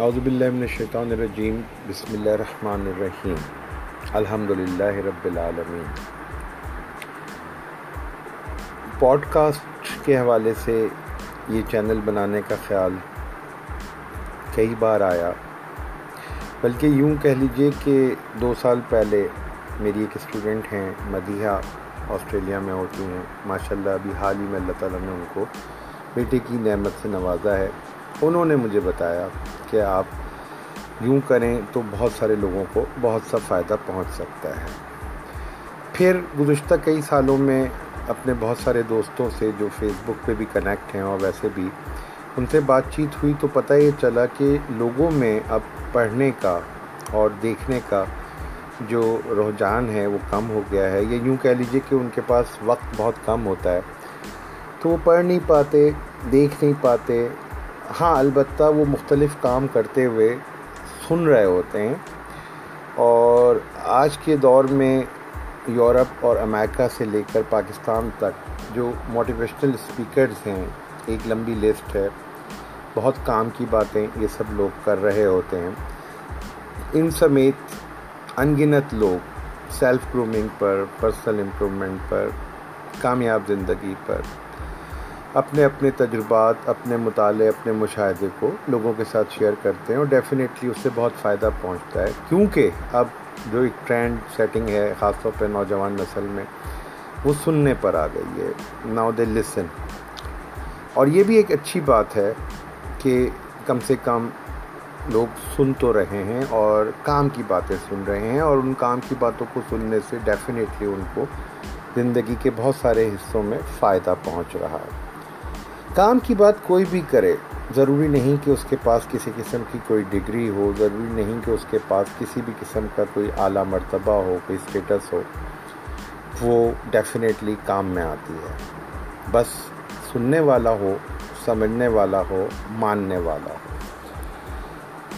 اعوذ باللہ من الشیطان الرجیم، بسم اللہ الرحمن الرحیم الحمد للہ رب العالمین۔ پوڈ کاسٹ کے حوالے سے یہ چینل بنانے کا خیال کئی بار آیا، بلکہ یوں کہہ لیجیے کہ دو سال پہلے میری ایک اسٹوڈنٹ ہیں، مدیحہ، آسٹریلیا میں ہوتی ہیں۔ ماشاءاللہ ابھی حال ہی میں اللہ تعالیٰ نے ان کو بیٹے کی نعمت سے نوازا ہے۔ انہوں نے مجھے بتایا کہ آپ یوں کریں تو بہت سارے لوگوں کو بہت سا فائدہ پہنچ سکتا ہے۔ پھر گزشتہ کئی سالوں میں اپنے بہت سارے دوستوں سے جو فیس بک پہ بھی کنیکٹ ہیں اور ویسے بھی ان سے بات چیت ہوئی تو پتہ یہ چلا کہ لوگوں میں اب پڑھنے کا اور دیکھنے کا جو رجحان ہے وہ کم ہو گیا ہے۔ یا یوں کہہ لیجیے کہ ان کے پاس وقت بہت کم ہوتا ہے۔ تو وہ پڑھ نہیں پاتے، دیکھ نہیں پاتے ہاں البتہ وہ مختلف کام کرتے ہوئے سن رہے ہوتے ہیں۔ اور آج کے دور میں یورپ اور امریکہ سے لے کر پاکستان تک جو موٹیویشنل اسپیکرز ہیں، ایک لمبی لسٹ ہے۔ بہت کام کی باتیں یہ سب لوگ کر رہے ہوتے ہیں۔ ان سمیت انگنت لوگ سیلف گرومنگ پر پرسنل امپرومنٹ پر، کامیاب زندگی پر۔ اپنے اپنے تجربات، اپنے مطالعے، اپنے مشاہدے کو لوگوں کے ساتھ شیئر کرتے ہیں اور ڈیفینیٹلی اس سے بہت فائدہ پہنچتا ہے۔ کیونکہ اب جو ایک ٹرینڈ سیٹنگ ہے، خاص طور پہ نوجوان نسل میں، وہ سننے پر آ گئی ہے۔ ناؤ دے لسن اور یہ بھی ایک اچھی بات ہے کہ کم سے کم لوگ سن تو رہے ہیں اور کام کی باتیں سن رہے ہیں اور ان کام کی باتوں کو سننے سے ڈیفینیٹلی ان کو زندگی کے بہت سارے حصوں میں فائدہ پہنچ رہا ہے۔ کام کی بات کوئی بھی کرے، ضروری نہیں کہ اس کے پاس کسی قسم کی کوئی ڈگری ہو، ضروری نہیں کہ اس کے پاس کسی بھی قسم کا کوئی اعلیٰ مرتبہ ہو، کوئی اسٹیٹس ہو، وہ ڈیفینیٹلی کام میں آتی ہے۔ بس سننے والا ہو، سمجھنے والا ہو، ماننے والا ہو۔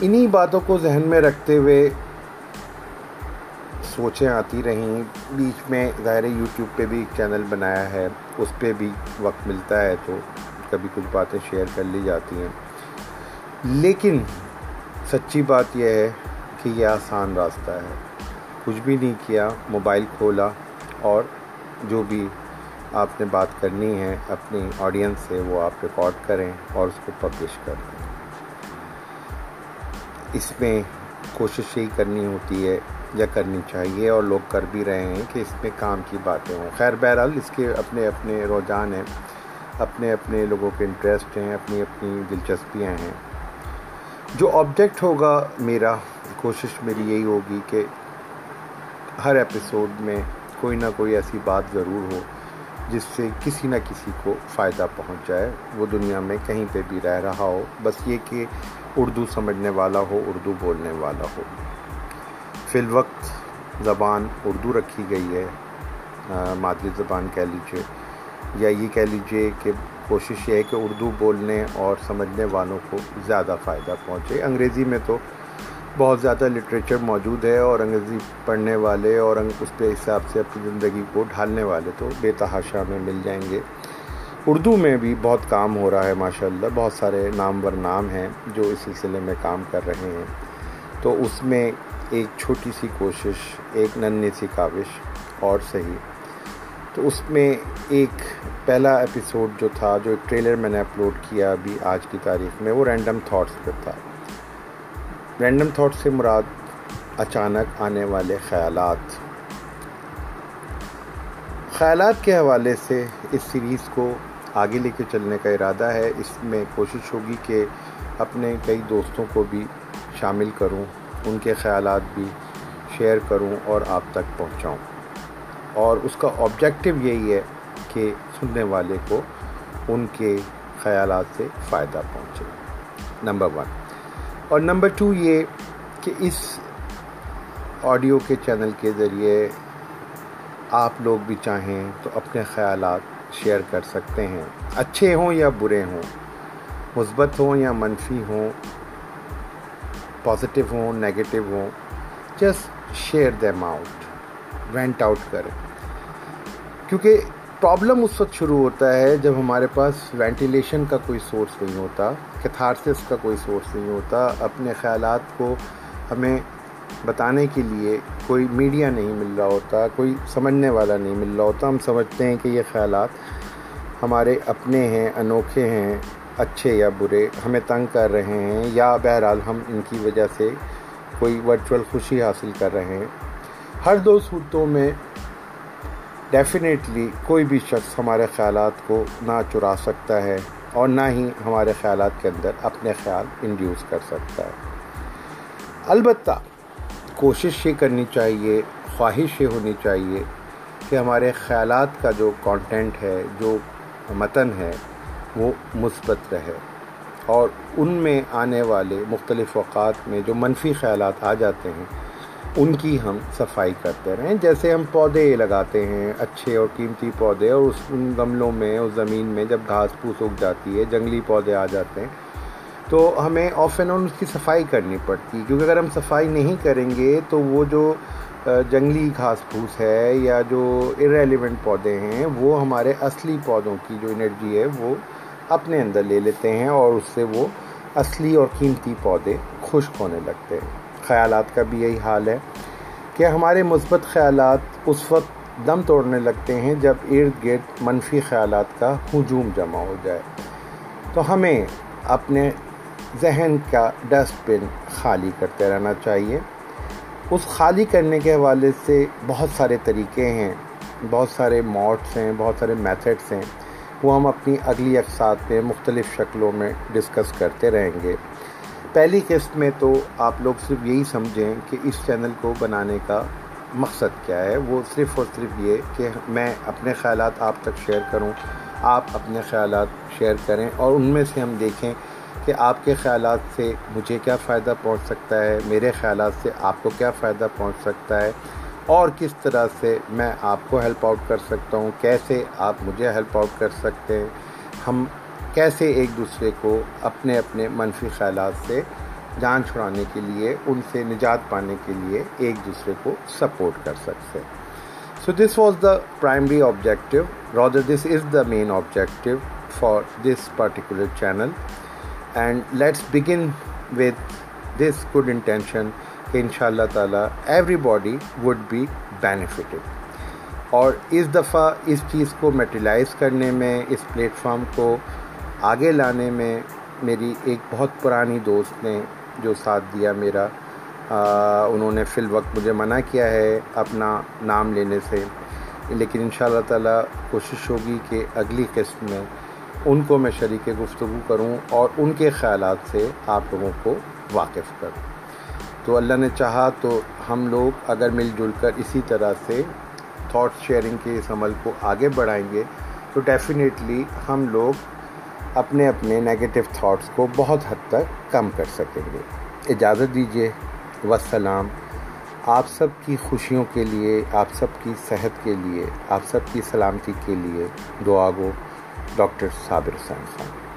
انہی باتوں کو ذہن میں رکھتے ہوئے سوچیں آتی رہیں۔ بیچ میں ظاہر یوٹیوب پہ بھی ایک چینل بنایا ہے، اس پہ بھی وقت ملتا ہے تو کبھی کچھ باتیں شیئر کر لی جاتی ہیں۔ لیکن سچی بات یہ ہے کہ یہ آسان راستہ ہے۔ کچھ بھی نہیں کیا، موبائل کھولا اور جو بھی آپ نے بات کرنی ہے اپنی آڈینس سے وہ آپ ریکارڈ کریں اور اس کو پبلش کر دیں۔ اس میں کوشش یہی کرنی ہوتی ہے یا کرنی چاہیے اور لوگ کر بھی رہے ہیں کہ اس میں کام کی باتیں ہوں۔ خیر، بہرحال اس کے اپنے اپنے رجحان ہیں۔ اپنے اپنے لوگوں کے انٹرسٹ ہیں، اپنی اپنی دلچسپیاں ہیں۔ جو آبجیکٹ ہوگا میرا، کوشش میری یہی ہوگی کہ ہر ایپیسوڈ میں کوئی نہ کوئی ایسی بات ضرور ہو جس سے کسی نہ کسی کو فائدہ پہنچ جائے وہ دنیا میں کہیں پہ بھی رہ رہا ہو، بس یہ کہ اردو سمجھنے والا ہو، اردو بولنے والا ہو۔ فی الوقت زبان اردو رکھی گئی ہے۔ مادری زبان کہہ لیجیے یا یہ کہہ لیجیے کہ کوشش یہ ہے کہ اردو بولنے اور سمجھنے والوں کو زیادہ فائدہ پہنچے۔ انگریزی میں تو بہت زیادہ لٹریچر موجود ہے اور انگریزی پڑھنے والے اور اس پہ حساب سے اپنی زندگی کو ڈھالنے والے تو بے تحاشا میں مل جائیں گے۔ اردو میں بھی بہت کام ہو رہا ہے ماشاء اللہ بہت سارے نامور نام ہیں جو اس سلسلے میں کام کر رہے ہیں۔ تو اس میں ایک چھوٹی سی کوشش، ایک ننھی سی کاوش اور صحیح تو اس میں ایک پہلا ایپیسوڈ جو تھا، جو ایک ٹریلر میں نے اپلوڈ کیا ابھی آج کی تاریخ میں، وہ رینڈم تھاٹس پہ تھا۔ رینڈم تھاٹس سے مراد اچانک آنے والے خیالات۔ خیالات کے حوالے سے اس سیریز کو آگے لے کے چلنے کا ارادہ ہے۔ اس میں کوشش ہوگی کہ اپنے کئی دوستوں کو بھی شامل کروں، ان کے خیالات بھی شیئر کروں اور آپ تک پہنچاؤں۔ اور اس کا آبجیکٹو یہی ہے کہ سننے والے کو ان کے خیالات سے فائدہ پہنچے۔ نمبر ون اور نمبر ٹو یہ کہ اس آڈیو کے چینل کے ذریعے آپ لوگ بھی چاہیں تو اپنے خیالات شیئر کر سکتے ہیں۔ اچھے ہوں یا برے ہوں، مثبت ہوں یا منفی ہوں پازیٹیو ہوں نگیٹو ہوں just share them out vent out کریں کیونکہ پرابلم اس وقت شروع ہوتا ہے جب ہمارے پاس وینٹیلیشن کا کوئی سورس نہیں ہوتا کیتھارسس کا کوئی سورس نہیں ہوتا اپنے خیالات کو ہمیں بتانے کے لیے کوئی میڈیا نہیں مل رہا ہوتا کوئی سمجھنے والا نہیں مل رہا ہوتا ہم سمجھتے ہیں کہ یہ خیالات ہمارے اپنے ہیں انوکھے ہیں اچھے یا برے، ہمیں تنگ کر رہے ہیں یا بہرحال ہم ان کی وجہ سے کوئی ورچوئل خوشی حاصل کر رہے ہیں۔ ہر دو صورتوں میں ڈیفینیٹلی کوئی بھی شخص ہمارے خیالات کو نہ چرا سکتا ہے اور نہ ہی ہمارے خیالات کے اندر اپنے خیال انڈیوس کر سکتا ہے۔ البتہ کوشش یہ کرنی چاہیے، خواہش یہ ہونی چاہیے کہ ہمارے خیالات کا جو کانٹینٹ ہے، جو متن ہے، وہ مثبت رہے اور ان میں آنے والے مختلف اوقات میں جو منفی خیالات آ جاتے ہیں ان کی ہم صفائی کرتے رہیں۔ جیسے ہم پودے لگاتے ہیں، اچھے اور قیمتی پودے، اور اس ان گملوں میں، اس زمین میں جب گھاس پھوس اگ جاتی ہے، جنگلی پودے آ جاتے ہیں، تو ہمیں آف اینڈ آن اس کی صفائی کرنی پڑتی ہے۔ کیونکہ اگر ہم صفائی نہیں کریں گے، تو وہ جو جنگلی گھاس پھوس ہے یا جو ارریلیونٹ پودے ہیں، وہ ہمارے اصلی پودوں کی جو انرجی ہے، وہ اپنے اندر لے لیتے ہیں اور اس سے وہ اصلی اور قیمتی پودے خشک ہونے لگتے ہیں۔ خیالات کا بھی یہی حال ہے کہ ہمارے مثبت خیالات اس وقت دم توڑنے لگتے ہیں جب ارد گرد منفی خیالات کا ہجوم جمع ہو جائے۔ تو ہمیں اپنے ذہن کا ڈسٹ بن خالی کرتے رہنا چاہیے۔ اس خالی کرنے کے حوالے سے بہت سارے طریقے ہیں، بہت سارے موڈس ہیں، بہت سارے میتھڈس ہیں۔ وہ ہم اپنی اگلی اقساط میں مختلف شکلوں میں ڈسکس کرتے رہیں گے۔ پہلی قسط میں تو آپ لوگ صرف یہی سمجھیں کہ اس چینل کو بنانے کا مقصد کیا ہے۔ وہ صرف اور صرف یہ کہ میں اپنے خیالات آپ تک شیئر کروں، آپ اپنے خیالات شیئر کریں اور ان میں سے ہم دیکھیں کہ آپ کے خیالات سے مجھے کیا فائدہ پہنچ سکتا ہے، میرے خیالات سے آپ کو کیا فائدہ پہنچ سکتا ہے اور کس طرح سے میں آپ کو ہیلپ آؤٹ کر سکتا ہوں، کیسے آپ مجھے ہیلپ آؤٹ کر سکتے ہیں۔ ہم کیسے ایک دوسرے کو اپنے اپنے منفی خیالات سے جان چھڑانے کے لیے، ان سے نجات پانے کے لیے ایک دوسرے کو سپورٹ کر سکتے so this was the primary objective rather this is the main objective for this particular channel and let's begin with this good intention کہ ان شاء اللہ تعالیٰ everybody would be benefited اور اس دفعہ اس چیز کو میٹیلائز کرنے میں، اس پلیٹفارم کو آگے لانے میں میری ایک بہت پرانی دوست نے جو ساتھ دیا میرا انہوں نے فی الوقت مجھے منع کیا ہے اپنا نام لینے سے۔ لیکن ان شاء اللہ تعالیٰ کوشش ہوگی کہ اگلی قسط میں ان کو میں شریک گفتگو کروں اور ان کے خیالات سے آپ لوگوں کو واقف کروں۔ تو اللہ نے چاہا تو ہم لوگ اگر مل جل کر اسی طرح سے تھاٹ شیئرنگ کے اس عمل کو آگے بڑھائیں گے، تو ڈیفینیٹلی ہم لوگ اپنے اپنے نگیٹو تھاٹس کو بہت حد تک کم کر سکیں گے اجازت دیجیے وسلام۔ آپ سب کی خوشیوں کے لیے، آپ سب کی صحت کے لیے، آپ سب کی سلامتی کے لیے دعا گو، ڈاکٹر صابر حسین خان